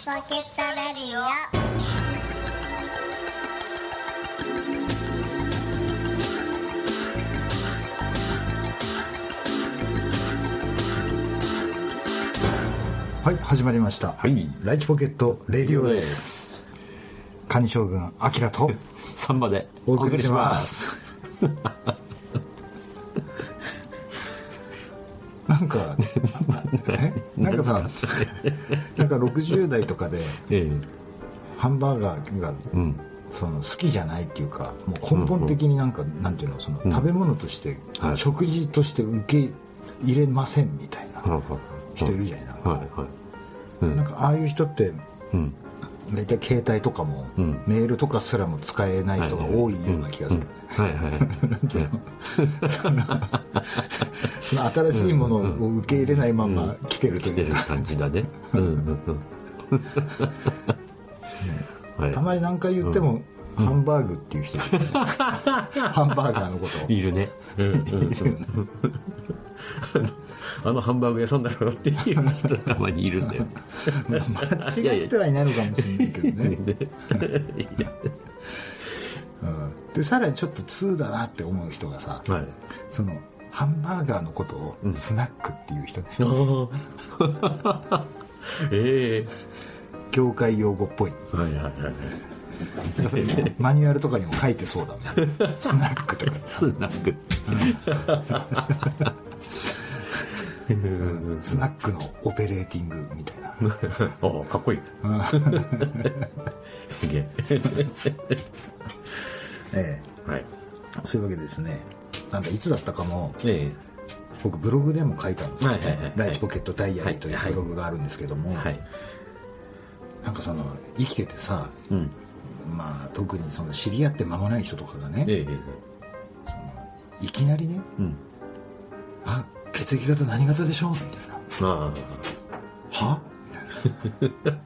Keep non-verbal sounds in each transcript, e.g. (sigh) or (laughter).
チポケットレディはい始まりました、はい。ライチポケットレディオです。カニ将軍アキラと (laughs) サンバでお送りします。(laughs) なんかえ (laughs) なんかさなんか60代とかでええ。ハンバーガーが、ん。その好きじゃないっていうかもう根本的になんか、なんていうのその、食べ物として、はい。食事として受け入れませんみたいな人いるじゃないなん。か,、なんかああいう人ってうん大体携帯とかも、ん。メールとかすらも使えない人が多いような気がする、はいはい。(laughs) その新しいものを受け入れないまま来てるという。か、感じだね。(laughs) うん。うん。うん。はい。たまに何回言っても、ハンバーグっていう人 (laughs) ハンバーガーのことを。いるね。うんうん。あのハンバーグ屋さんだろうっていう人たまにいるんだよ間違ってはいないのかもしれないけどね。うん。でさらにちょっと通だなって思う人がさはい。そのハンバーガーのことをスナックっていう人ね、あ (laughs) あええ。業界用語っぽいはいはいはいなんかそれマニュアルとかにも書いてそうだもん。スナックとか。スナック。スナックのオペレーティングみたいな。(laughs) ああかっこいい。(laughs) すげえ。えはい。えそういうわけでですねなんだいつだったかもえ僕ブログでも書いたんですけど、はいはいはいライチポケットダイアリーというはいはいブログがあるんですけども、えはい。なんかその生きててさうんまあ特にその知り合って間もない人とかがね、ええいきなりねうん「あ血液型何型でしょ?」みたいなま「あ。は?」みたいな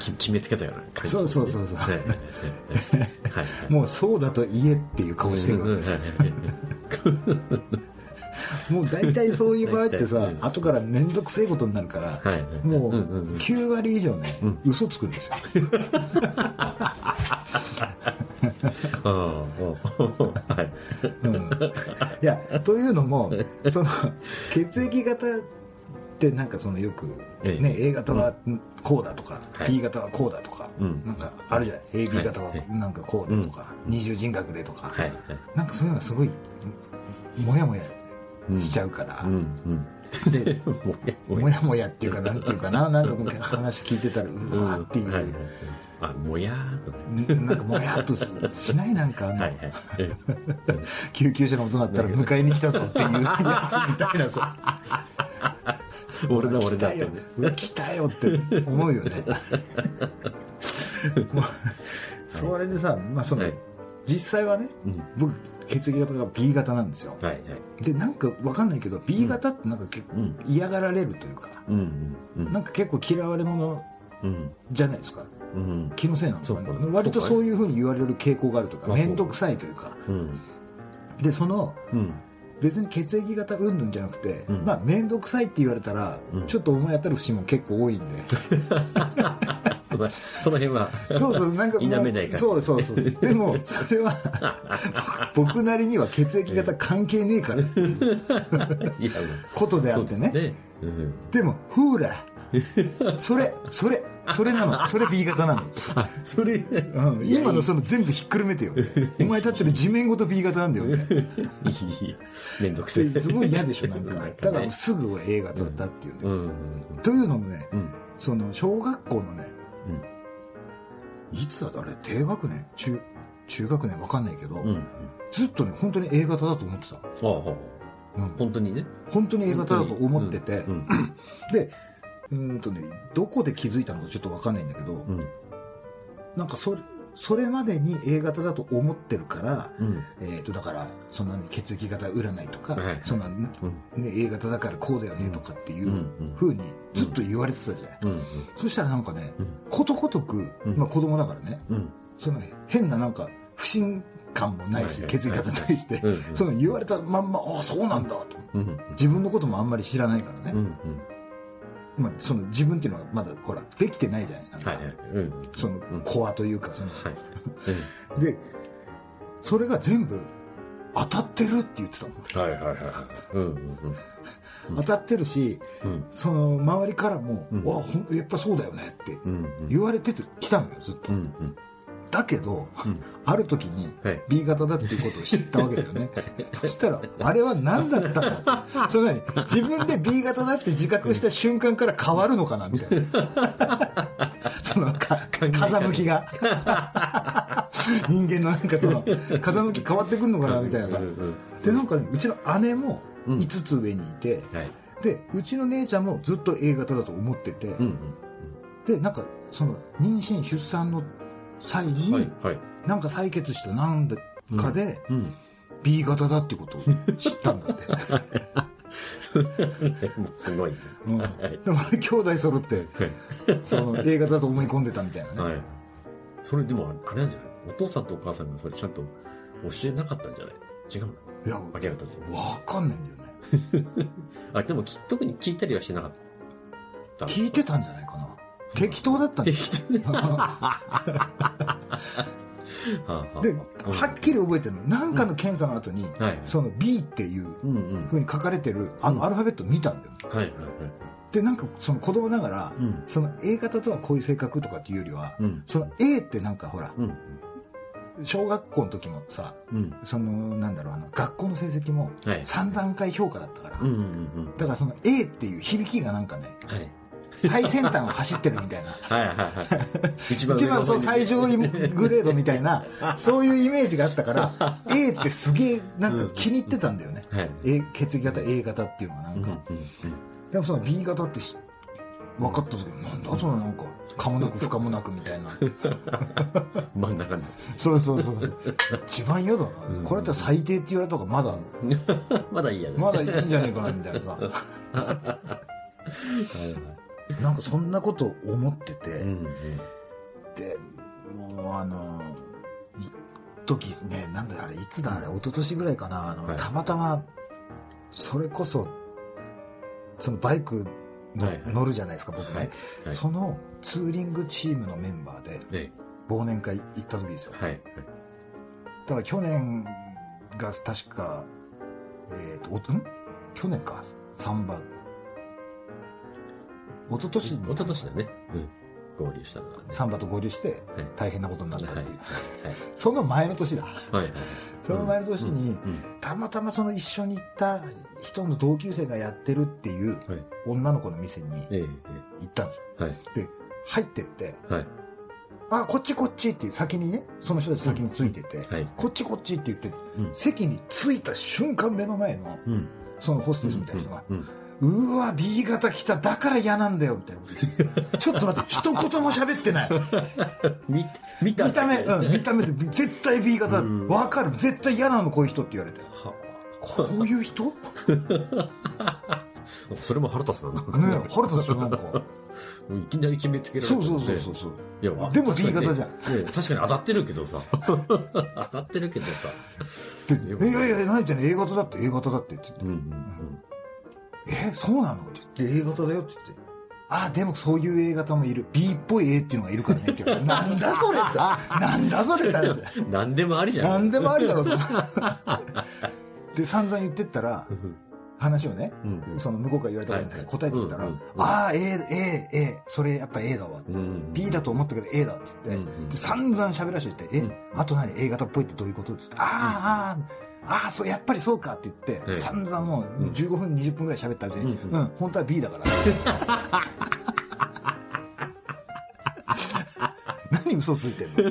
き決めつけたような感じ。そうそうそうそう。はいはいはい。は (laughs) いもうそうだと言えっていう顔してるわけですよ。(laughs) もう大体そういう場合ってさ後から面倒くせえことになるから、はいもううんうんうん。9割以上ね、嘘つくんですよ (laughs) い。いやというのもその血液型ってなんかそのよく、ええ。ね A 型はこうだとか、はい。B 型はこうだとか、うん。なんかあるじゃない？AB 型ははい。なんかこうだとか、二重人格でとか、はい。なんかそういうのがすごいもやもやしちゃうから、で (laughs) もうや。ももやっていうかなんていうかな。なんか話聞いてたらうわーっていう、あもやーっとなんかもやっとしないなんかあの、はいはい。え (laughs) 救急車の音鳴ったら迎えに来たぞっていうやつみたいなさ。え (laughs) 俺だ俺だって。来たよ。うわ来たよって思うよね。(laughs) もうそれでさ、まあそのはい。実際はね、うん。僕血液型が B 型なんですよ。はいはい。でなんかわかんないけど B 型ってなんか結構うん。嫌がられるというか、うんうんなんか結構嫌われ者うん。じゃないですか。うん気のせいなんですか。割とそういうふうに言われる傾向があるとか面倒くさいというか。う。んでそのうん。別に血液型うんぬんじゃなくて、うん。まあ面倒くさいって言われたら、うん。ちょっと思い当たる節も結構多いんで。(laughs) その辺はそうそうなんかもう否めないから。そうそうそう。でもそれは (laughs) 僕なりには血液型関係ねえから。(laughs) ことであってね。ね。うん。でもほら (laughs) それそれそれなの。それ B 型なの。あそれ。うん、今のその全部ひっくるめてよ。お前立ってる地面ごと B 型なんだよね。い (laughs) いめんどくせえ。ですごい嫌でしょなんか。だからすぐ俺 A 型だっていうね、うんというのもね、うん。その小学校のね、いつだあれ低学年？中中学年？わかんないけど、うんうん。ずっとね本当に A 型だと思ってた、ああうん、本当にね。本当に A 型だと思ってて、うん。でうーんとねどこで気づいたのかちょっとわかんないんだけど、うん。なんかそれそれまでに A 型だと思ってるから、うん。えー、とだからそんなに血液型占いとか、はいそんな、ねうん。A 型だからこうだよねとかっていうふうにずっと言われてたじゃない、うんそしたらなんかね、うん。ことごとく、うん。まあ、子供だからねうん。その変ななんか不信感もないし、はい血液型に対して、その言われたまんまああそうなんだと。うん自分のこともあんまり知らないからね、うんまあ、その自分っていうのはまだほらできてないじゃないなんか、はいはい。うん。そのコアというかその、はい。でそれが全部当たってるって言ってたのはいはいはいはい。うんうん当たってるし、うんその周りからも「うんわやっぱそうだよね」ってうん。うん言われててきたのよずっと、うんうん。だけど、うん。ある時にはい。B 型だっていうことを知ったわけだよね。(laughs) そしたらあれは何だったの？(laughs) それ何自分で B 型だって自覚した瞬間から変わるのかなみたいな。(laughs) そのか風向きが。人間のなんかその風向き変わってくるのかなみたいなさ。うんうんでなんかねうちの姉も5つ上にいて、はい。でうちの姉ちゃんもずっと A 型だと思ってて、うんうん。でなんかその妊娠出産の際に、はいはい。なんか採血したなんかで、うん。B 型だってことを知ったんだって、(laughs) もうすごいね。うん、はい。でも兄弟揃ってその A 型だと思い込んでたみたいなね、はい。それでもあれなんじゃない？お父さんとお母さんがそれちゃんと教えなかったんじゃない？違うの？いやあげらたちわかんないんだよね。(laughs) あ、でもき特に聞いたりはしなかった。聞いてたんじゃないかな適当だったんだよ適当ではっきり覚えてるの何かの検査の後に、はい。その B っていううんうん。ふうに書かれてるあのアルファベットを見たんだよはいはいはい。でなんかその子供ながら、うん。その A 型とはこういう性格とかっていうよりは、うん。その A ってなんかほらうん。小学校の時もさうん。そのなんだろうあの学校の成績もはい。3段階評価だったから、うんうんうんだからその A っていう響きがなんかねうん。はい。最先端を走ってるみたいなはいはいはい。一 (laughs) 番一番そ最上位グレードみたいなそういうイメージがあったから (laughs) A ってすげえなんか気に入ってたんだよね、はい。A 血液型 A 型っていうのはなんか、うんうんでもその B 型ってし分かった時なんだそのなんか可もなく不可もなくみたいなうん。(laughs) 真ん中に。そうそうそうそう一番嫌だな、うんこれだったら最低って言われた方がまだまだいいやね。まだいいんじゃないかなみたいなさはいはい。なんかそんなこと思ってて。でもうあの一時ねなんだあれいつだあれ一昨年ぐらいかなあの、はい。たまたまそれこそそのバイクのはいはい。乗るじゃないですか、僕ね、はい。はい。そのツーリングチームのメンバーでね忘年会行った時ですよ。はい。だから去年が確かえっ、とおん？去年か？サンバ一昨年に一昨年だね。うん。合流したのがね。サンバと合流してはい大変なことになったっていう、はいその前の年だはい。はい。その前の年に、うん。たまたまその一緒に行った人の同級生がやってるっていうはい。女の子の店にええ、行ったんですよ。で、入ってって、はい。あ、こっちこっちって先にね、その人たち先についてて、はい。こっちこっちって言って、うん席に着いた瞬間目の前の、うん。そのホステスみたいな人が、うん。うわ、B 型来た、だから嫌なんだよ、みたいなこと言って。ちょっと待って、(laughs) 一言も喋ってない。見、見た見た目、うん、見た目で絶対 B 型うんわかる。絶対嫌なの、こういう人って言われて。はこういう人？ね (laughs) それも腹立つな。なんかえ腹立つよ、なんか。(laughs) いきなり決めつけられてそうそうそうそうそう。いや、まあでも B 型じゃんねね確かに当たってるけどさ。当たってるけどさ。で、いやいや、何言ってんの？A 型だって A 型だってって言ってうんうんえ、そうなの？って言って A 型だよって言って。あ、でもそういう A 型もいる。B っぽい A っていうのがいるからねって言。(laughs) なんだそれって。なんだそれって話。何でもありじゃん。なんでもありだろ、それ (laughs) で、散々言ってったら、話をね、うんその向こうから言われたことに対して答えて言ったら、はいうんうんああ、A、A、A、それやっぱ A だわ。うんうん。B だと思ったけど A だって言って、うんうんで散々喋らしといて、え、うんあと何？A 型っぽいってどういうこと？って言って、ああ、ああ、それやっぱりそうかって言って、はい散々もううん15分、20分ぐらい喋った後に、ううんん、本当は B だから。(laughs) 何嘘ついてんの？(laughs)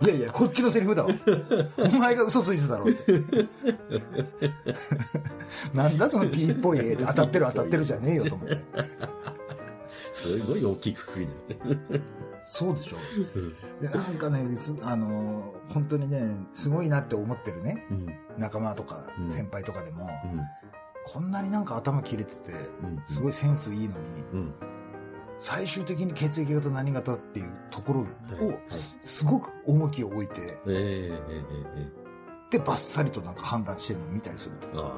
いやいや、こっちのセリフだわ。お前が嘘ついてたろって。(laughs) なんだその B っぽい A って当たってる当たってるじゃねえよと思って。すごい大きいくくりだね。そうでしょでなんかねすあのー本当にねすごいなって思ってるねうん。仲間とかうん先輩とかでも、うん。こんなになんか頭切れててうん。すごいセンスいいのに、うん。最終的に血液型何型っていうところをすすごく重きを置いてでバッサリとなんか判断してるのを見たりすると。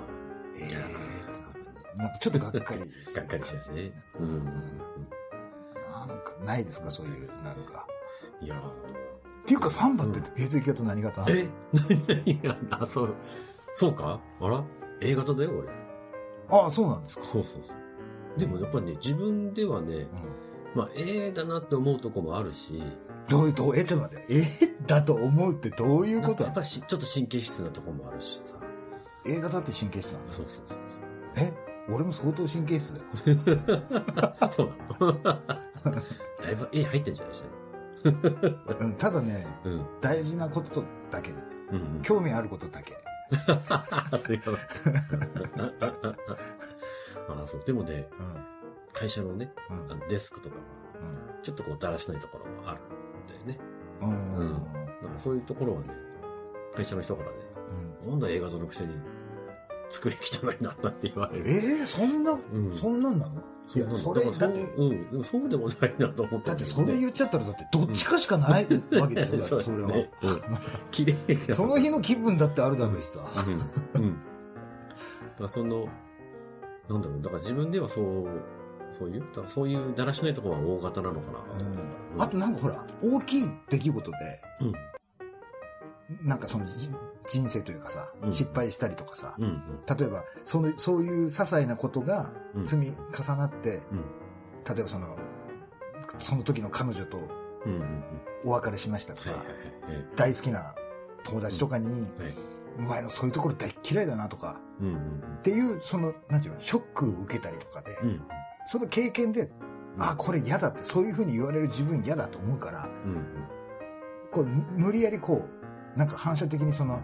ええーってななんかちょっとがっかりす (laughs) がっかりしますね。ないですか？そういう、なんか。うん。いやっていうか、サンバって血液型何型ーえ何何あ、そう。そうか？あら ?A 型だよ、俺。ああ、そうなんですか。そうそうそう。でもやっぱね、自分ではね、うんまあ A だなって思うとこもあるし、どういう、どう、え、ちょっと待って。えだと思うってどういうことやっぱしちょっと神経質なとこもあるしさ。?A 型って神経質なの？そうそうそうそう。え？俺も相当神経質だよ。(laughs) そうなの (laughs) だいぶ A 入ってんじゃないですか。うん、ただね、うん。大事なことだけで、うんうん。興味あることだけ。(laughs) すいません。(laughs) あそう。でもね、うん。会社のね、うんあのデスクとかは、ちょっとこうだらしないところもあるんだよね。うん。うん。うんだからそういうところはね、会社の人からね、うんなんだ映画のくせに作り汚いなって言われる。えー、そんな、うん。そんなんなの？いや、それ、だからだって、うん、でもそうでもないなと思っただってそれ言っちゃったら、だってどっちかしかないわけでしょ、だってそれは。ね。うん。綺麗な。その日の気分だってあるだろうしさ。うん。うん。だからその、なんだろう、だから自分ではそう、そういう、だからそういうだらしないところは大型なのかな。と思った。あとなんかほら、大きい出来事で、うん。なんかそのじ人生というかさ、うん失敗したりとかさ、うん。うん。例えば、その、そういう些細なことがうん積み重なって、うん。例えばその、その時の彼女とうん。うん。お別れしましたとか、はいはいはい。大好きな友達とかに、はい。お前のそういうところ大嫌いだなとか、うん。うん。っていう、その、なんていうの、ショックを受けたりとかで、うん。その経験で、あ、これ嫌だって、そういうふうに言われる自分嫌だと思うから、うん。こう、む無理やりこう、なんか反射的にその、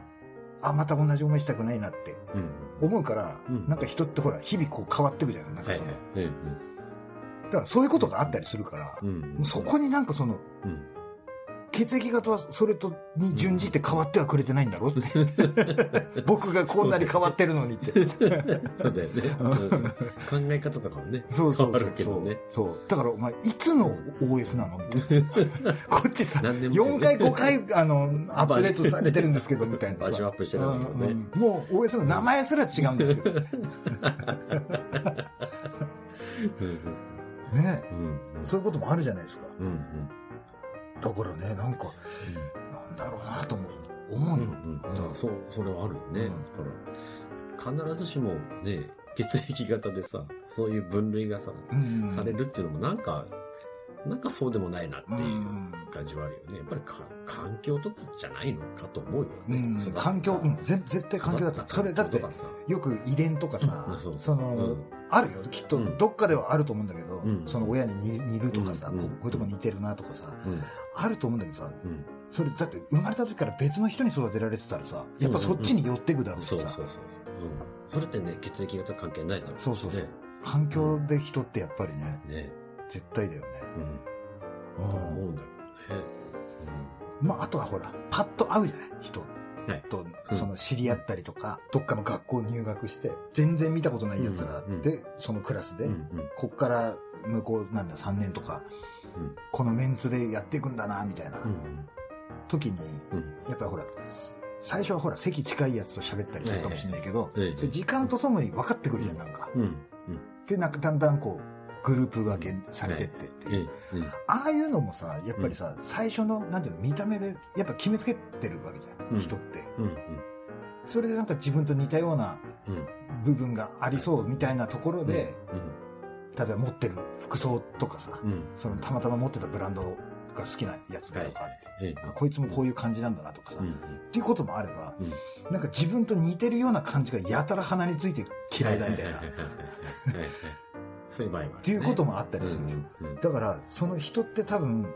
あ、また同じ思いしたくないなってうん。思うから、うんなんか人ってほら、日々こう変わっていくじゃん。なんかはいその、はい。うん。だからそういうことがあったりするから、うん。もうそこになんかその、うん。血液型はそれとに準じて変わってはくれてないんだろうって。(laughs) 僕がこんなに変わってるのにって。そうだよね。うん考え方とかもね。そうそうそうそうるけどね。そう。だからお前、いつの OS なのみたいな。(laughs) こっちさ、何年も4回5回、あの、アップデートされてるんですけど、みたいなさ。バージョンアップしてるんだけどねうんうんもう OS の名前すら違うんですけど。ね (laughs) うん。うん。そういうこともあるじゃないですか。うん。うん。だからね、なんか、なんだろうなと思う。思うよ。うん。だからそう、それはあるよね。うんだから、必ずしもね、血液型でさ、そういう分類がさ、うんされるっていうのもなんか、なんかそうでもないなってういうん。感じはあるよね。やっぱりか環境とかじゃないのかと思うよね。うん。環境、うん、ぜ絶対環境だった。それだってよく遺伝とかさうん、その、うん。あるよ。きっとうん。どっかではあると思うんだけど、うん。その親に似似るとかさ、うん。こういうとこ似てるなとかさ、うん。あると思うんだけどさ、うん。それだって生まれた時から別の人に育てられてたらさ、やっぱそっちに寄ってくだろうしさ、そうそうそうそれってね、血液型関係ないだろうしそうそうそう。ね。環境で人ってやっぱりね、ね。絶対だよね。うん。とうん思うんだよね。まあ、あとはほら、パッと会うじゃない？人はいと、うんその知り合ったりとか、どっかの学校入学して、全然見たことない奴らうんうんで、そのクラスで、うん。うん。こっから向こうなんだ3年とか、うんこのメンツでやっていくんだな、みたいなうん。時に、うん。やっぱりほら、最初はほら、席近いやつと喋ったりするかもしれないけど、時間とともに分かってくるじゃん、なんか。うん。うん。で、なんかだんだんこう、グループ分けされてってってい。ああいうのもさ、やっぱりさ、最初の、なんていうの、見た目で、やっぱ決めつけてるわけじゃん、うん。人って。うん。それでなんか自分と似たようなうん。部分がありそうみたいなところで、う例えば持ってる服装とかさ。そのたまたま持ってたブランドが好きなやつだとかって、こいつもこういう感じなんだなとかさ、うん。っていうこともあれば、うん。なんか自分と似てるような感じがやたら鼻について嫌いだみたいな、そういう場合もあるね。ていうこともあったりするでしょ。だから、その人って多分、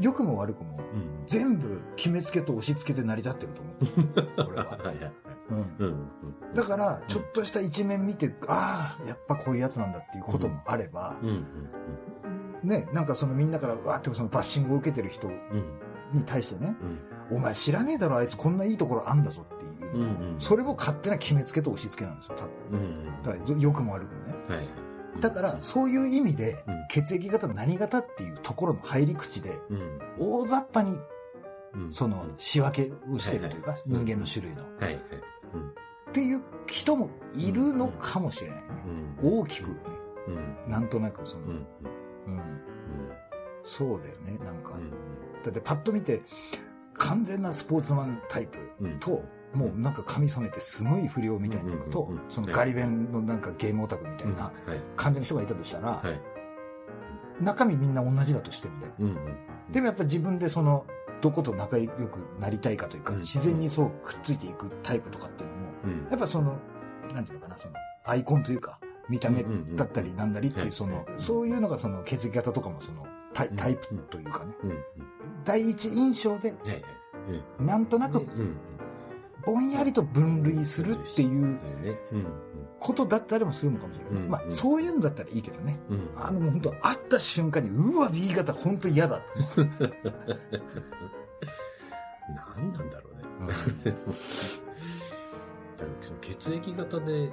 良くも悪くも、うん。全部決めつけと押し付けで成り立ってると思う。(laughs) 俺は。はだから、ちょっとした一面見て、ああ、やっぱこういうやつなんだっていうこともあれば。ね、なんかそのみんなからわーってそのバッシングを受けてる人うん。に対してね、うん。お前知らねえだろ、あいつこんないいところあんだぞっていうそれも勝手な決めつけと押し付けなんですよ、多分。うん。だから、良くも悪くもね。はい。だから、そういう意味でうん、血液型何型っていうところの入り口で、うん。大雑把にうんその仕分けをしてるというか、人間の種類の。っていう人もいるのかもしれないね。うん。大きくね。うん。なんとなくその。そうだよね。なんか、うん。だってパッと見て、完全なスポーツマンタイプと、もうなんか髪染めてすごい不良みたいなのとそのガリ弁のなんかゲームオタクみたいなはい。感じの人がいたとしたら、はい。中身みんな同じだとしてもね。でもやっぱ自分でその、どこと仲良くなりたいかというか、うん自然にそうくっついていくタイプとかっていうのも、うん。やっぱその、なんていうのかな、その、アイコンというか、見た目だったりなんだりっていう、はいそのう、んそういうのがその血液型とかもその、タイタイプというかね。第一印象で。なんとなくうん。ぼんやりと分類するっていう。ことだったりもするのかもしれない。うんまあ、そういうのだったらいいけどね。うん。あの、本当会った瞬間に、うわ、B 型本当嫌だ。何なんだろうね。(laughs) だからその血液型で、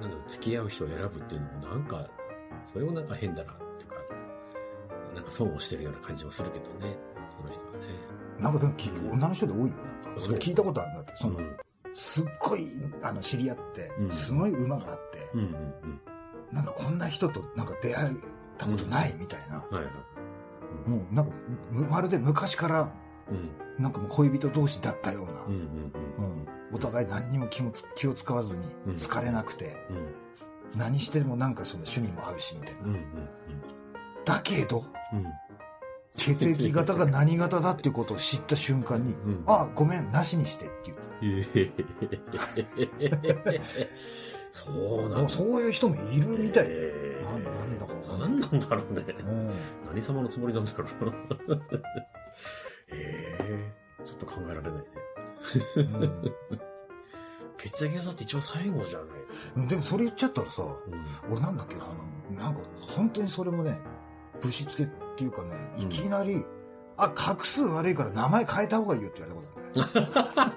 なん付き合う人を選ぶっていうのもなんか、それもなんか変だなっていうか、なんか損をしてるような感じもするけどね、その人はね。なんかでも女の人で多いよ。なんか、それ聞いたことあるんだって。その、うんすっごい、あの、知り合ってう、んすごい馬があって、うんうんなんかこんな人となんか出会えたことないみたいな。うん。はいはい。もうなんか、むまるで昔から、うんなんかもう恋人同士だったような。うんうんうんうんお互い何にも気もつ気を使わずにうん疲れなくて、うん何してもなんかその趣味も合うしみたいな。うんうんだけど、血液型が何型だっていうことを知った瞬間に、うんあ、ごめん、なしにしてっていう。え (laughs) えそうなんそういう人もいるみたいで。えなんなんだか何なんだろうね。うん何様のつもりなんだろう。(laughs) ええちょっと考えられないね。(laughs) 血液型って一応最後じゃないうんでもそれ言っちゃったらさ、うん。俺なんだっけな、あの、なんか本当にそれもね、ぶしつけっていうかね、いきなり、あ、画数悪いから名前変えた方がいいよって言われたことある。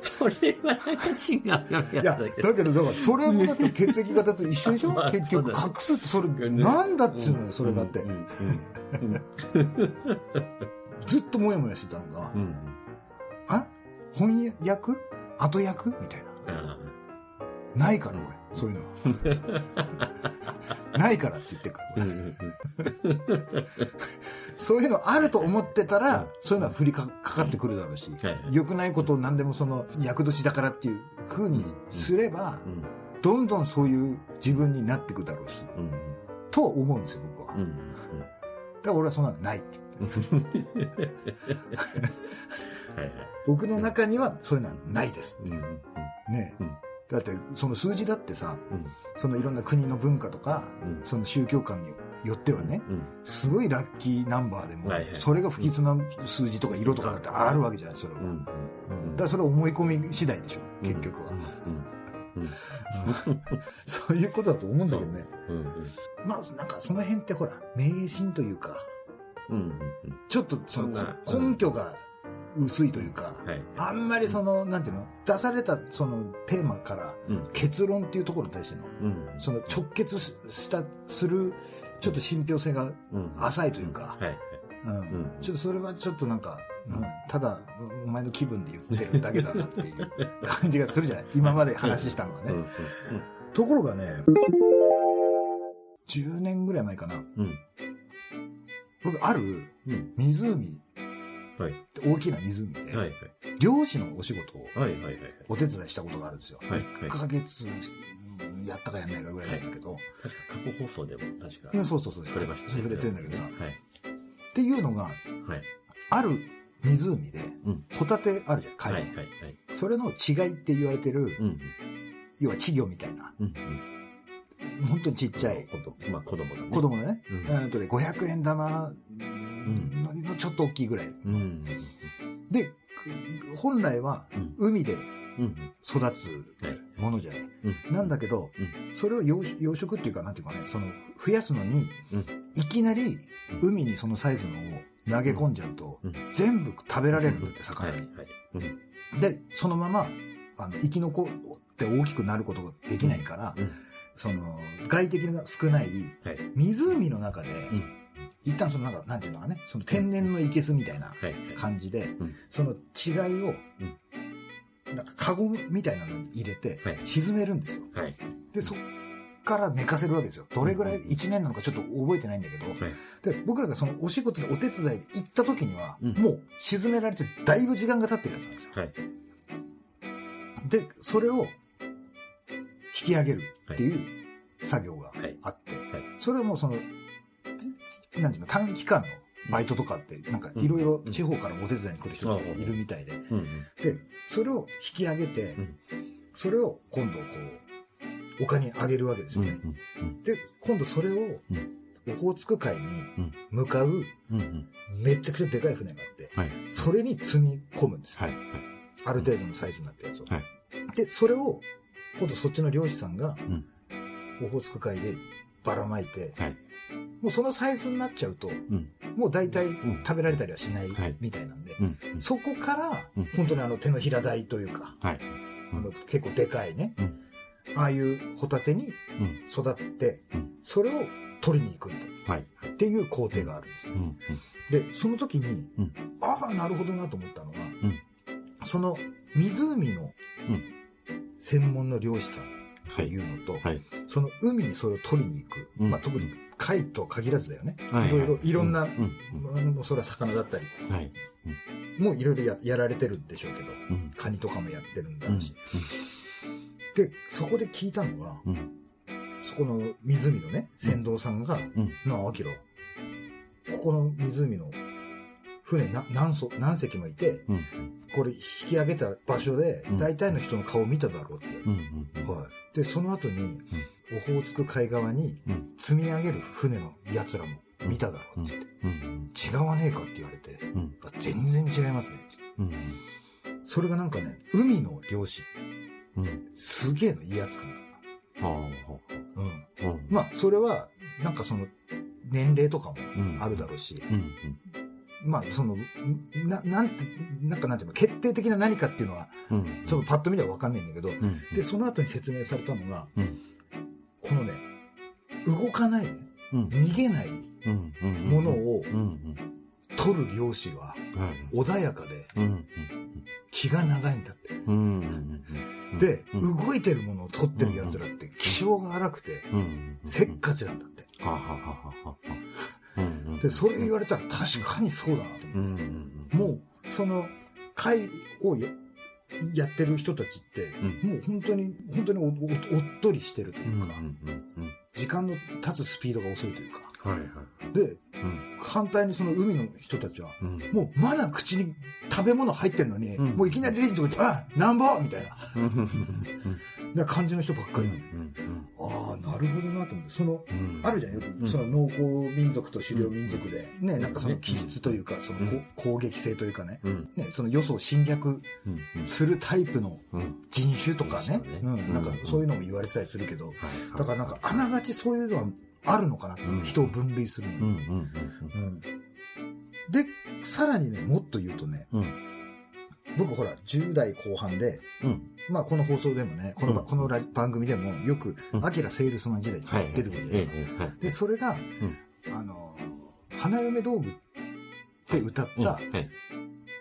それはなんか違うよ。いいや、だけど、だから、それもだって血液型と一緒でしょ？(laughs) まあ結局、画数ってそれ、ねなんだっつうのよ、それだって。うん。うん。(laughs) ずっともやもやしてたのがう、ん。あ翻訳？後役みたいな。あないから、俺。そういうのは。(laughs) ないからって言ってるから。(laughs) そういうのあると思ってたら、うんそういうのは降りかかかってくるだろうし、良くないことを何でもその、役年だからっていう風にすれば、うんどんどんそういう自分になっていくだろうし、うんとは思うんですよ、僕は。うんだから俺はそんなのないって。(laughs) 僕の中にはそういうのはないです。ね、うんだって、その数字だってさ、うん。そのいろんな国の文化とか、うん。その宗教観によってはね、うん。すごいラッキーナンバーでも、それが不吉な数字とか色とかだってあるわけじゃない、それは。うんうんうん。だからそれは思い込み次第でしょ、結局は。うん。うん。(laughs) そういうことだと思うんだけどね。う。んまあ、なんかその辺ってほら、迷信というか、うんうんちょっとその根拠が薄いというか、はい。あんまりその、なんていうの、出されたそのテーマからうん。結論っていうところに対しての、うん。その直結した、する、ちょっと信憑性がうん。浅いというか、ちょっとそれはちょっとなんか、うん。ただ、お前の気分で言ってるだけだなっていう感じがするじゃない？(laughs) 今まで話したのはね。うん。ところがね、10年ぐらい前かな。うん。僕、あるうん。湖、はい。大きな湖で、はいはい。漁師のお仕事をはいはいはいお手伝いしたことがあるんですよ。はいはい。1ヶ月うんやったかやんないかぐらいなんだけど、確か過去放送でも確かうんそうそうそう、触れましたね。触れてるんだけどさ、はい。っていうのが、はい。ある湖でうん、ホタテあるじゃん、貝、はいはいはい。それの違いって言われてる、うん要は稚魚みたいな、うん本当にちっちゃい。まあ子供だね。子供だね、うん。えーとね500円玉ののちょっと大きいぐらい。うん。で、本来はうん。海でうん。育つはいものじゃない。うん。なんだけど、それを養養殖っていうか、なんていうかね、その、増やすのに、うん。いきなり海にそのサイズのを投げ込んじゃうと、うん。全部食べられるんだって、魚に。で、そのまま、あの、生き残って大きくなることができないから、うんその、外敵が少ないはい湖の中で、ん一旦そのなんか、なんていうのかね、その天然の生けすみたいな感じで、んその違いを、うんなんかカゴみたいなのに入れてはい、沈めるんですよ。はい。で、そっから寝かせるわけですよ。どれぐらい、1年なのかちょっと覚えてないんだけど、はい。で、僕らがそのお仕事でお手伝いで行った時には、うんもう沈められてだいぶ時間が経ってるやつなんですよ。はい。で、それを引き上げるっていう作業がはい。あって、はい。それはもうその、じなんていうの、短期間のバイトとかって、なんかいろいろ地方からお手伝いに来る人がいるみたいで。で、それを引き上げてうん、それを今度こう、丘に上げるわけですうんよね。うん。で、今度それをうん、オホーツク海にん向かう。めちゃくちゃでかい船があって、はい。それに積み込むんですよ。はい。ある程度のサイズになったやつを。はいで、それを、今度そっちの漁師さんがん、オホーツク海でばらまいて、はい。もうそのサイズになっちゃうと、うん。もう大体ん食べられたりはしないはいみたいなんで、うん。そこからうん、本当にあの手のひら台というか、はい。あの結構でかいね、うんああいうホタテにうん。育ってうん、それを取りに行くんだはい。っていう工程があるんですよう。ん。で、その時に、うんああ、なるほどなと思ったのは、んその湖のうん専門の漁師さんっていうのと、はい。その海にそれを取りに行く、うん。まあ、特に貝とは限らずだよね、はい。い。ろいろい。ろんな、うん。それは魚だったり。うん。はい。もういろいろややられてるんでしょうけどうん。カニとかもやってるんだうん。ろうし、でそこで聞いたのがうん。そこの湖のね船頭さんがうん。「なあアキラここの湖の船な何艘何隻もいてうん。これ引き上げた場所でうん大体の人の顔見ただろう」って、うん。うん。はい、でその後に、オホーツク海側にうん。積み上げる船の奴らも見ただろうって言って、うん。違わねえかって言われて、全然違いますねってうん。それがなんかね、海の漁師、うん。すげえの威圧感が。うん。うん。まあ、それは、なんかその、年齢とかもうんあるだろうし、うん。まあ、その、な、なんて、なんかなんていうの、決定的な何かっていうのは、うん。そのパッと見ではわかんないんだけど、うん。で、その後に説明されたのが、うん。このね、動かない、うん。逃げない。ものをうん。取る漁師は、はい。穏やかでうん。気が長いんだって。うん。で、うん。動いてるものを取ってる奴らって気性が荒くて、うん。せっかちなんだって。で、それ言われたら確かにそうだなとう思って。ん。もう、その、会をややってる人たちって、うん。もう本当に、本当におっとりしてるとう。いうんか、うん。時間の経つスピードが遅いというか。はいはい。で、うん。反対にその海の人たちは、うん。もうまだ口に食べ物入ってんのに、うんもういきなりレジのとこ行って、あ、なんぼみたいな、うん。な感じの人ばっかり。うん。ああ、なるほどなと思って、その、うん。あるじゃん、よん。く、その農耕民族と狩猟民族で、ね、なんかそのね。気質というか、その攻撃性というかね、うん。ね、そのよそを侵略うん。するタイプのうん。人種とかね。そうん、なんかうんそういうのも言われてたりするけど、はい。だからなんかあながちそういうのはあるのかなって、うん。人を分類するのに、うん。うん。うん。で、さらにね、もっと言うとね、うん。僕ほら、10代後半で、うん。まあこの放送でもね、この,、うんこの番組でもよくう、んアキラセールスマン時代。出てくるじゃないですか。で、それが、あの、花嫁道具って歌っうんたはい。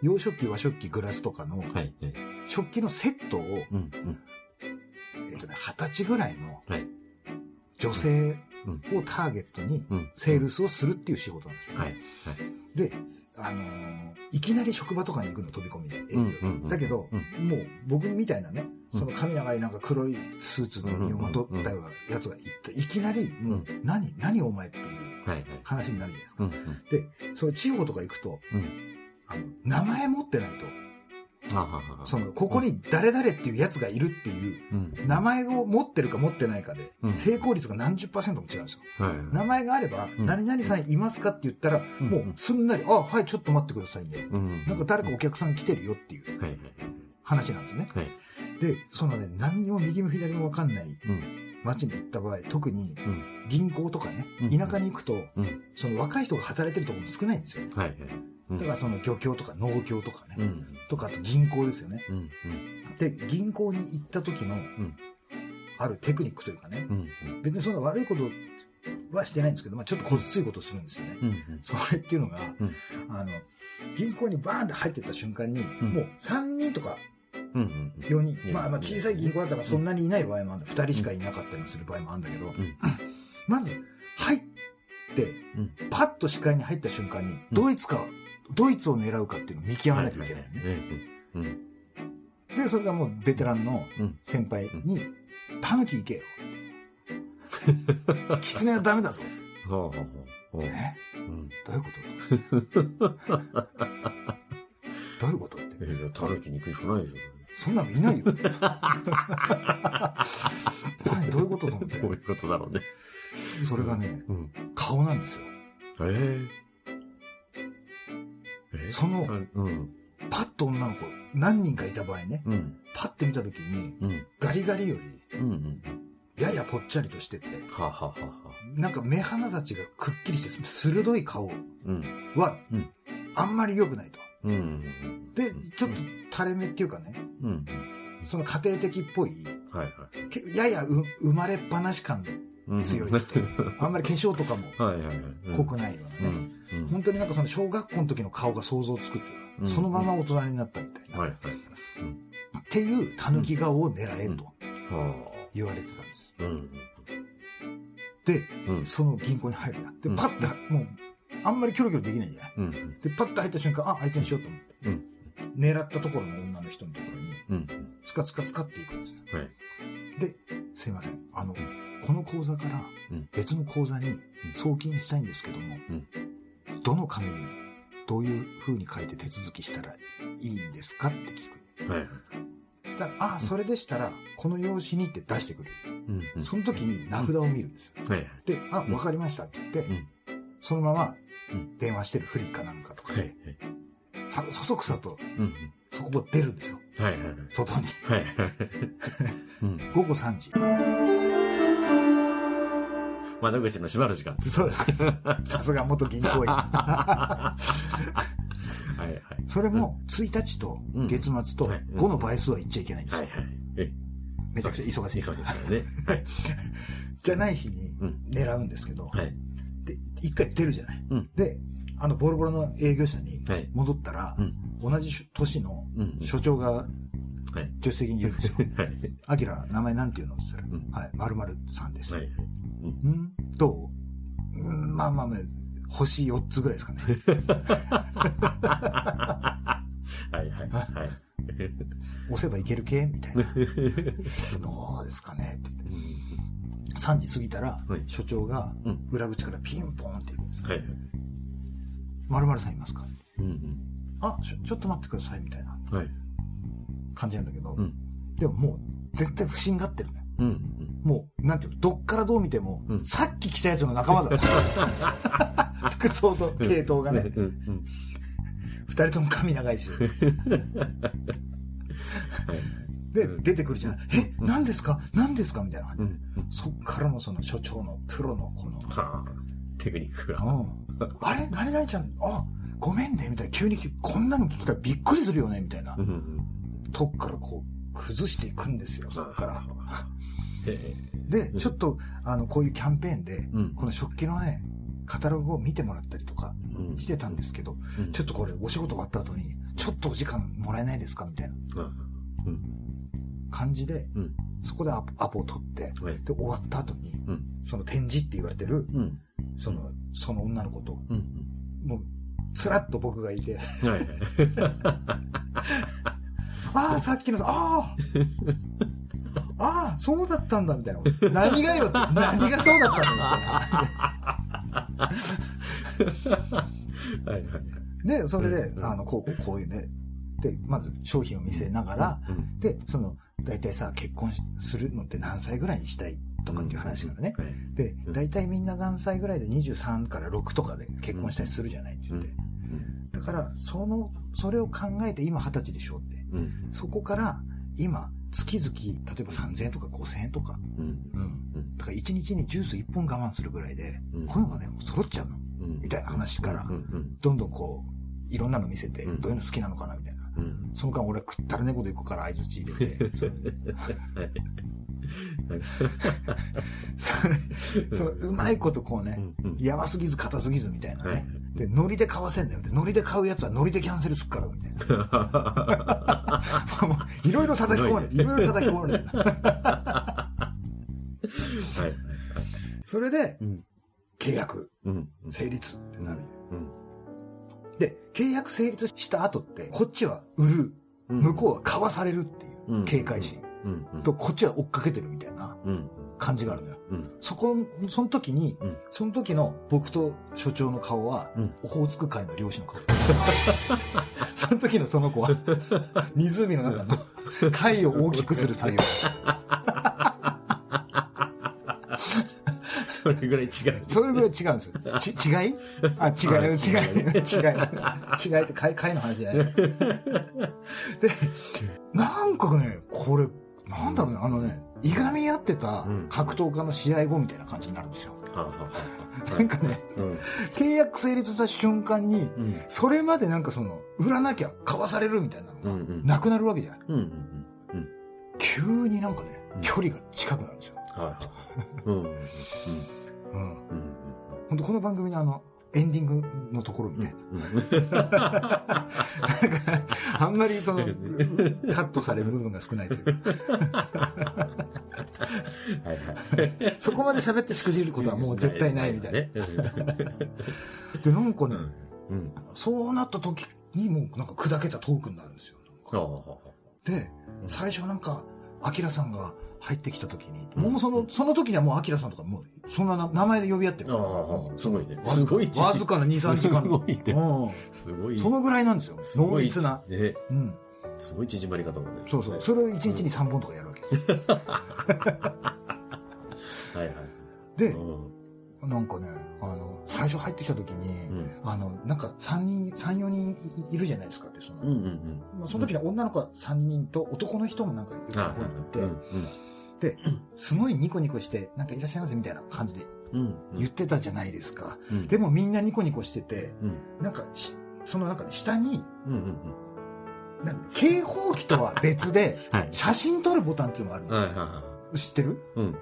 洋食器、和食器、グラスとかのはい。食器のセットを。えっとね、二十歳ぐらいのはい。女性うん。をターゲットにうん。セールスをするっていう仕事なんですよ。で、あのーいきなり職場とかに行くの飛び込みで営業で、うんうんうんだけど、うんもう僕みたいなね、うんその髪長いなんか黒いスーツの身をまとったようなやつが行って、いきなり、もう、何、何お前っていう。話になるじゃないですか。うん。で、その地方とか行くと、うん。あの、名前持ってないと。その、ここに誰々っていうやつがいるっていう、うん。名前を持ってるか持ってないかでう、ん成功率が何十パーセントも違うんですよ。はい。名前があれば、うん何々さんいますかって言ったら、うんもうすんなり、あ、はい、ちょっと待ってくださいね。うん。なんか誰かお客さん来てるよっていう。話なんですね。はい。で、そのね、何にも右も左もわかんないうん。街に行った場合、特にうん。銀行とかねうん、田舎に行くと、うん。その若い人が働いてるところも少ないんですよ。はい。はい。だからその漁協とか農協とかね、うん。とかあと銀行ですよね。うん。で、銀行に行った時のん、あるテクニックというかね、うん。別にそんな悪いことはしてないんですけど、まあちょっとこっついことするんですよね。うん。それっていうのが、うんあの、銀行にバーンって入ってった瞬間に、んもう3人とかうんうんうん。4人、うんまあ、まあ小さい銀行だったらそんなにいない場合もある、2人しかいなかったりする場合もあるんだけど、んまず入って、うんパッと視界に入った瞬間に、ドイツか、ドイツを狙うかっていうのを見極めなきゃいけないよね。で、それがもうベテランのうん。先輩に、タヌキ行けよ。(laughs) 狐はダメだぞ。どういうこと？(laughs) どういうこと？って。え、じゃあ、タヌキに行くしかないでしょ。そんなのいないよ。(laughs) 何？どういうこと？と思ってど。ういうことだろうね。それがね、うん。顔なんですよ。えええそのうん。パッと女の子、何人かいた場合ね、うん。パッて見た時に、うん。ガリガリより、うん。うん。ややぽっちゃりとしてて、はあ、はあはなんか目鼻立ちがくっきりして、鋭い顔うん。はうん、あんまり良くないと。うん。で、ちょっと垂れ目っていうかね、うん。その家庭的っぽい、はいはい。けややう生まれっぱなし感うん強い人。あんまり化粧とかも。(laughs) 濃くないようなね。うん。うん。本当になんかその小学校の時の顔が想像つくっていうか、うんそのまま大人になったみたいな。はいはいはい。っていう狸顔を狙えとは言われてたんです。で、うん。その銀行に入るな。で、うんパッて、もう、あんまりキョロキョロできないじゃない。うん。で、パッと入った瞬間、あ、あいつにしようと思って。うん狙ったところの女の人のところに、うん。つかつかつかっていくんですよ。はい。で、すいません。あの、この口座からうん別の口座に送金したいんですけども、どの紙にどういう風に書いて手続きしたらいいんですかって聞く。はいはい。そしたら、あ、それでしたら、この用紙にって出してくる。うん。うんその時に名札を見るんですよ。はいはい。で、あ、わかりましたって言って、うんそのままうん電話してるフリーかなんかとかはいで、さ、そそくさとうん。そこを出るんですよ。はいはいはい。外に。はい。午後3時。窓口の閉まる時間。そう (laughs) さすが元銀行員。(laughs) はいはい。それも、1日と月末とうんはい5の倍数は言っちゃいけないんですよ。はいはい。え、めちゃくちゃ忙しい。忙しいですよね。はい。じゃない日にうん。狙うんですけど、はい。で、一回出るじゃない。うんで、あの、ボロボロの営業者にはい。戻ったらう、ん。同じ年のうん。所長がはい。助手席にいるんですよ。(laughs) はい。アキラ、名前なんていうのって言ったうんら、はい、〇〇さんです。はい。んどう？うんまあまあまあ、星4つぐらいですかね。はいはい。はい。押せばいける系？みたいな。どうですかね？って言って3時過ぎたらはい、所長がうん裏口からピンポンって言うんですよ。はい。〇〇さんいますか？うん。あちょ、ちょっと待ってくださいみたいなはい。感じなんだけど、うんでももう絶対不審がってるね。うん。もう、なんていうの、どっからどう見ても、うんさっき来たやつの仲間だ。(laughs) 服装と系統がね。二人とも髪長いし。でう、ん出てくるじゃない。え、何ですか？何ですか？みたいな感じ。そっからのその所長のプロのこの、はあ。テクニックが。うんあれ？何々ちゃん、あ、ごめんね、みたいな。急にこんなの聞いたらびっくりするよね、みたいなう。ん。とこからこう、崩していくんですよ、そっから。へでう、んちょっと、あの、こういうキャンペーンで、うんこの食器のね、カタログを見てもらったりとかうんしてたんですけど、うんちょっとこれお仕事終わった後に、ちょっとお時間もらえないですかみたいなうん。感じで、うん。そこでアポを取って、はい。で、終わった後に、うん。その展示って言われてる、うん。その、その女の子と、うん。もう、つらっと僕がいて。(laughs) ああ、さっきの、ああああ、そうだったんだ、みたいな。何がよって、何がそうだったんだ、みたいな。はいはい。で、それでう、んあの、こう、こう、こういうね。で、まず商品を見せながら、うん。で、その、大体さ、結婚するのって何歳ぐらいにしたいとかっていう話からね。はい。でう、ん大体みんな何歳ぐらいで23から6とかで結婚したりするじゃないって言って。だから、その、それを考えて今20歳でしょって。うん。そこから、今、月々、例えば3000円とか5000円とか、うん。うん。うん。だから1日にジュース1本我慢するぐらいで、うんこういうのがね、もう揃っちゃうの。うん。みたいな話から。どんどんこう、いろんなの見せて、うんどういうの好きなのかなみたいな。うん。その間俺は食ったら猫で行くから相づち入れて、(laughs) そのうまいことこうね、うん。やばすぎず硬すぎずみたいなはいね、で、ノリで買わせんだよ。で、ノリで買うやつはノリでキャンセルすっから、みたいな。(laughs) いろいろ叩き込まれる。いろいろ叩き込まれる。はいはい。それで、うん。契約うん。成立ってなる。うん。で、契約成立した後って、こっちは売る。うん向こうは買わされるっていううん警戒心。と、こっちは追っかけてるみたいなうん。感じがあるのよ。うん。そこ、その時に、うんその時の僕と所長の顔は、うんオホーツク海の漁師の顔。(laughs) その時のその子は、(laughs) 湖の中の貝を大きくする作業。(laughs) それぐらい違う。それぐらい違うんですよ。ち、違い？あ、違い、違い、違い、違い、違いって貝、貝の話じゃない。で、なんかね、これ、なんだろうね、あのね、いがみ合ってたうん格闘家の試合後みたいな感じになるんですよ。(laughs) なんかね、うん。契約成立した瞬間に、うん。それまでなんかその、売らなきゃ買わされるみたいなのが、なくなるわけじゃない。うん。うん。うん。急になんかねうん、距離が近くなるんですよ。本当この番組のあの、エンディングのところみたいな。うん。なんか、あんまりその、カットされる部分が少ないという。はいはい。そこまで喋ってしくじることはもう絶対ないみたいな。ね。で、なんかね、うん。そうなった時にもうなんか砕けたトークになるんですよ。で、最初なんか、アキラさんが入ってきた時に、もうその、その時にはもうアキラさんとかもう、そんなな名前で呼び合ってる。ああすごいねわずかすごいわずかな2、3時間すごいねうんすごい。そのぐらいなんですよ。濃密な。。ね。うん。すごい縮まり方だね。そうそう。それを1日に3本とかやるわけですよ。(laughs) はいはい。でう、ん。なんかね、あの、最初入ってきた時に、うん。あの、なんか3人、3、4人いいるじゃないですかって、その、その時に女の子は3人と男の人もなんかいるはい方にいて、すごいニコニコして、なんかいらっしゃいませみたいな感じでうん。うん。言ってたじゃないですか。うん。でもみんなニコニコしてて、うん。なんかし、その中で下に、うんうんなんか警報器とは別で。(laughs) 写真撮るボタンっていうのがあるの。はいはいは知ってる？い。うん。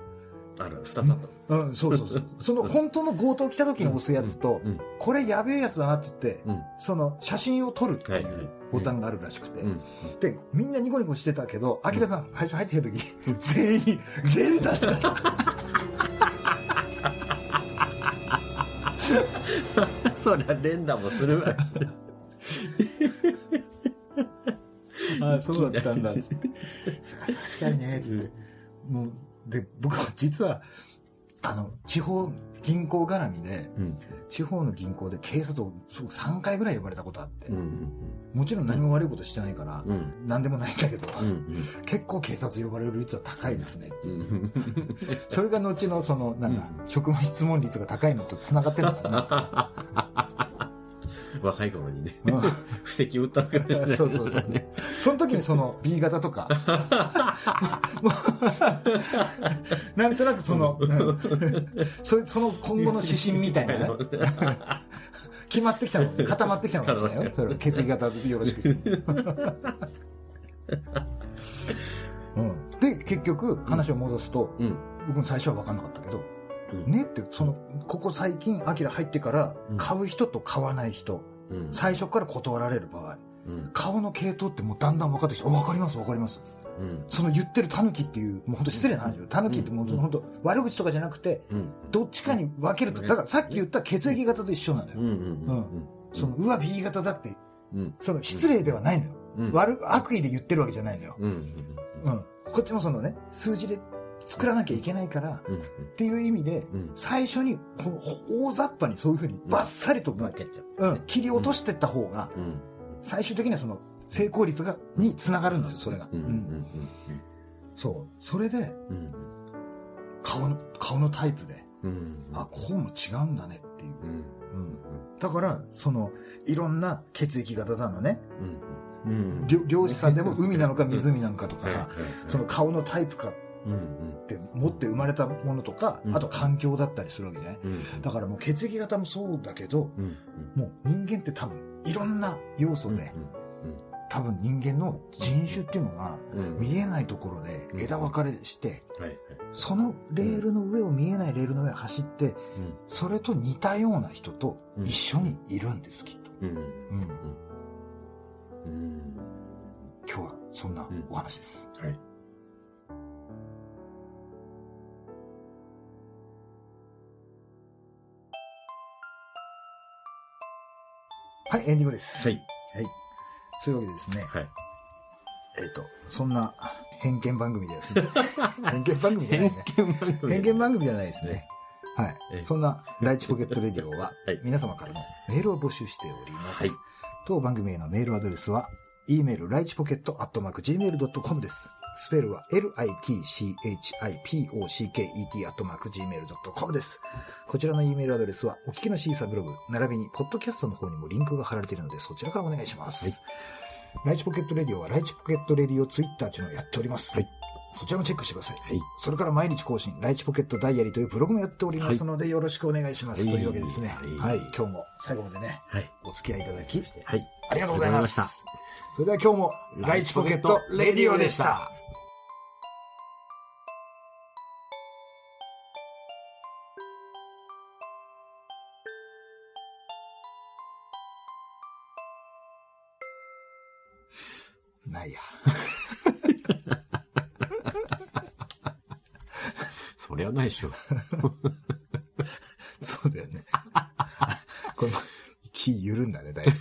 ある、二つあった。うん、そうそうそう。(laughs) その本当の強盗来た時に押すやつと、うん。これやべえやつだなって言って、うん。その写真を撮るっていうボタンがあるらしくて、うん。で、みんなニコニコしてたけど、アキラさん最初入ってきた時、全員、連打してた。(laughs) そりゃ連打もするわ。あそうだったんだ、(laughs) つって。確かにね、つって。もう、で、僕は実は、あの、地方銀行絡みで、うん。地方の銀行で警察をそう3回ぐらい呼ばれたことあって、うん。もちろん何も悪いことしてないから、うん。何でもないんだけど、うん。結構警察呼ばれる率は高いですね。うん。(laughs) それが後のその、なんだ、うん職務質問率が高いのと繋がってるのかな。(laughs) 若い頃にね、うん布石打ったのかもしれない。そうそうそう。その時にその B 型とか、(laughs) なんとなくその、うんそその今後の指針みたいなね、決まってきたのね、固まってきたのかもしれないよ。血液型でよろしくする。うん、で、結局話を戻すと、うん。僕も最初は分かんなかったけど、うんねって、その、ここ最近、アキラ入ってからうん、買う人と買わない人、うん。最初から断られる場合、うん。顔の系統ってもうだんだん分かってきて、あ分かります分かります。うん。その言ってるタヌキっていう、もう本当失礼な話よ。タヌキってもううん本当悪口とかじゃなくて、うん。どっちかに分けると、だからさっき言った血液型と一緒なのよ。うん。うん。その、うわ、B 型だって、うん。その失礼ではないのよ。うん。悪、悪意で言ってるわけじゃないのよ。うん。うん。こっちもそのね、数字で作らなきゃいけないから、うん。っていう意味で、うん。最初にこの大雑把にそういうふうにバッサリと、う。うん、切り落としてった方が、うん。最終的にはその成功率が、につながるんですよ、それが。そう。それで、うん。顔の、顔のタイプで、うん。あ、こうも違うんだねっていう。だから、その、いろんな血液型だのね。漁漁師さんでも海なのか湖なのかとかさ、そのの、顔のタイプかっうん。て持って生まれたものとか、うんあと環境だったりするわけじゃない？うん。だからもう血液型もそうだけど、うん。もう人間って多分いろんな要素で多分人間の人種っていうのがうん見えないところで枝分かれして。そのレールの上を見えないレールの上を走って、うんそれと似たような人と一緒にいるんです、きっと。うん。うん。うん。今日はそんなお話です。はい。はい、エンディングです。はい。はい。そういうわけでですね、はい。えっ、と、そんな偏見番組でですね、(laughs) 偏見番組じゃないね。偏見番組偏見番組じゃないですね。はいえ。えそんなライチポケットレディオは (laughs) はい皆様からのメールを募集しております。はい当番組へのメールアドレスは、e メールライチポケットアットマーク gmail.com です。スペルは litchipocket アットマーク gmail.com です。こちらの E メールアドレスは、お聞きのシーサーブログ、並びに、ポッドキャストの方にもリンクが貼られているので、そちらからお願いします。はいライチポケットレディオは、ライチポケットレディオツイッターというのをやっております。はいそちらもチェックしてください。はい。それから毎日更新、ライチポケットダイアリーというブログもやっておりますので、よろしくお願いします。はいというわけでですね、は、はいい今日も最後までね、はい。お付き合いいただき、はい。ありがとうございます。ありがとうございましたそれでは今日も、ライチポケットレディオでした。それはないでしょ。(laughs) そうだよね。この、気緩んだね、だいぶ。